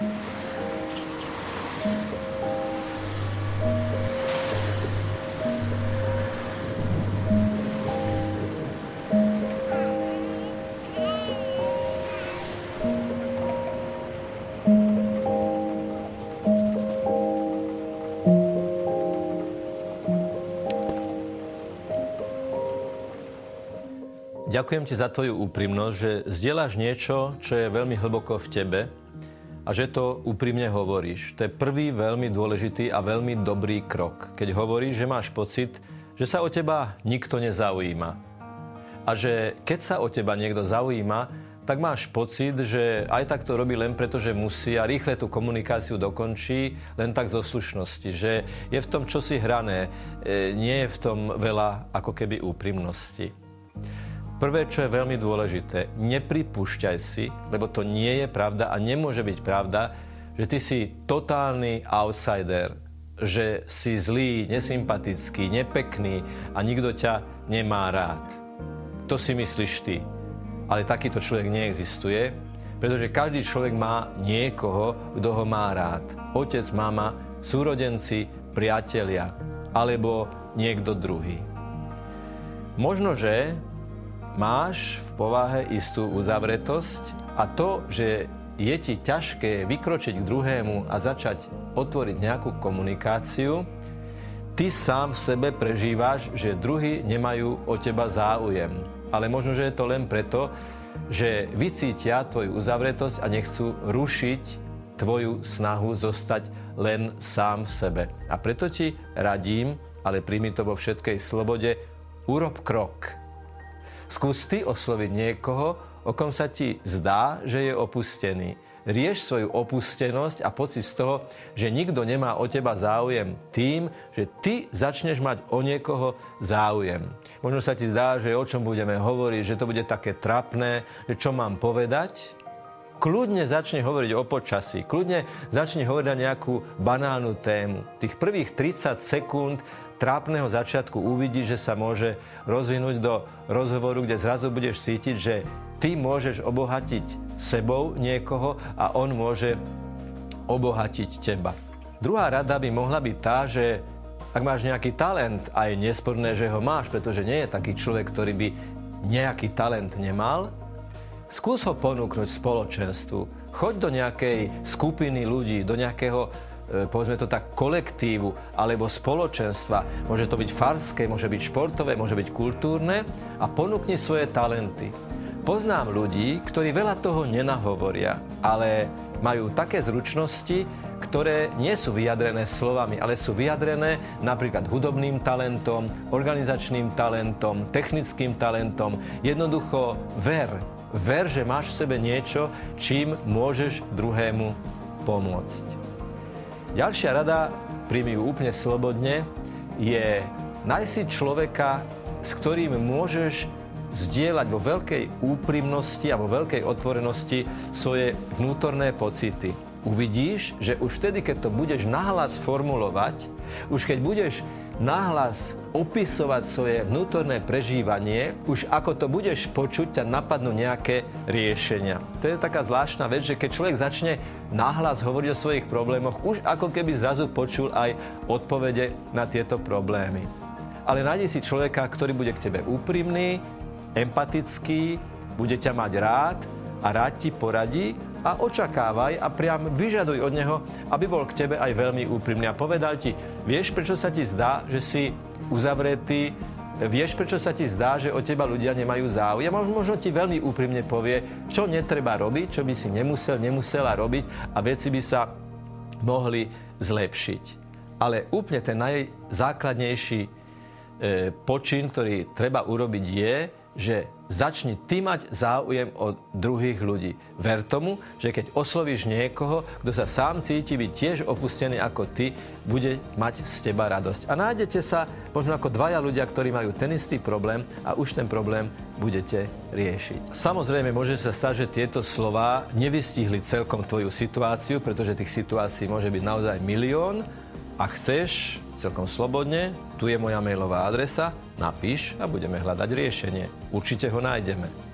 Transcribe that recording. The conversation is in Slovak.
Ďakujem ti za tvoju úprimnosť, že zdieľaš niečo, čo je veľmi hlboko v tebe a že to úprimne hovoríš. To je prvý veľmi dôležitý a veľmi dobrý krok, keď hovoríš, že máš pocit, že sa o teba nikto nezaujíma. A že keď sa o teba niekto zaujíma, tak máš pocit, že aj tak to robí len preto, že musí a rýchle tú komunikáciu dokončí, len tak zo slušnosti. Že je v tom čosi hrané, e, nie je v tom veľa ako keby úprimnosti. Prvé, čo je veľmi dôležité, nepripúšťaj si, lebo to nie je pravda a nemôže byť pravda, že ty si totálny outsider, že si zlý, nesympatický, nepekný a nikto ťa nemá rád. To si myslíš ty. Ale takýto človek neexistuje, pretože každý človek má niekoho, kto ho má rád. Otec, mama, súrodenci, priatelia alebo niekto druhý. Možno, že máš v povahe istú uzavretosť a to, že je ti ťažké vykročiť k druhému a začať otvoriť nejakú komunikáciu, ty sám v sebe prežívaš, že druhí nemajú o teba záujem. Ale možno, že je to len preto, že vycítia tvoju uzavretosť a nechcú rušiť tvoju snahu zostať len sám v sebe. A preto ti radím, ale príjmi to vo všetkej slobode, urob krok Skús ty osloviť niekoho, o kom sa ti zdá, že je opustený. Rieš svoju opustenosť a pocit z toho, že nikto nemá o teba záujem tým, že ty začneš mať o niekoho záujem. Možno sa ti zdá, že o čom budeme hovoriť, že to bude také trapné, že čo mám povedať, kľudne začne hovoriť o počasí, kľudne začne hovoriť na nejakú banálnu tému. Tých prvých 30 sekúnd trápneho začiatku uvidí, že sa môže rozvinúť do rozhovoru, kde zrazu budeš cítiť, že ty môžeš obohatiť sebou niekoho a on môže obohatiť teba. Druhá rada by mohla byť tá, že ak máš nejaký talent a je nesporné, že ho máš, pretože nie je taký človek, ktorý by nejaký talent nemal, skús ho ponúknuť spoločenstvu. Choď do nejakej skupiny ľudí, do nejakého povedzme to tak, kolektívu alebo spoločenstva. Môže to byť farské, môže byť športové, môže byť kultúrne a ponúkni svoje talenty. Poznám ľudí, ktorí veľa toho nenahovoria, ale majú také zručnosti, ktoré nie sú vyjadrené slovami, ale sú vyjadrené napríklad hudobným talentom, organizačným talentom, technickým talentom. Jednoducho ver. Ver, že máš v sebe niečo, čím môžeš druhému pomôcť. Ďalšia rada, príjmi ju úplne slobodne, je nájsť si človeka, s ktorým môžeš zdieľať vo veľkej úprimnosti a vo veľkej otvorenosti svoje vnútorné pocity. Uvidíš, že už vtedy, keď to budeš nahlas formulovať, už keď budeš nahlas opisovať svoje vnútorné prežívanie, už ako to budeš počuť, ťa napadnú nejaké riešenia. To je taká zvláštna vec, že keď človek začne nahlas hovoriť o svojich problémoch, už ako keby zrazu počul aj odpovede na tieto problémy. Ale nájdi si človeka, ktorý bude k tebe úprimný, empatický, bude ťa mať rád a rád ti poradí a očakávaj a priam vyžaduj od neho, aby bol k tebe aj veľmi úprimný a povedal ti, vieš, prečo sa ti zdá, že si uzavretý, vieš, prečo sa ti zdá, že o teba ľudia nemajú záujem. Možno ti veľmi úprimne povie, čo netreba robiť, čo by si nemusel, nemusela robiť a veci by sa mohli zlepšiť. Ale úplne ten najzákladnejší e, počin, ktorý treba urobiť, je, že začni ty mať záujem o druhých ľudí. Ver tomu, že keď oslovíš niekoho, kto sa sám cíti byť tiež opustený ako ty, bude mať z teba radosť. A nájdete sa možno ako dvaja ľudia, ktorí majú ten istý problém a už ten problém budete riešiť. Samozrejme, môže sa stať, že tieto slova nevystihli celkom tvoju situáciu, pretože tých situácií môže byť naozaj milión a chceš celkom slobodne, tu je moja mailová adresa, napíš a budeme hľadať riešenie. Určite ho nájdeme.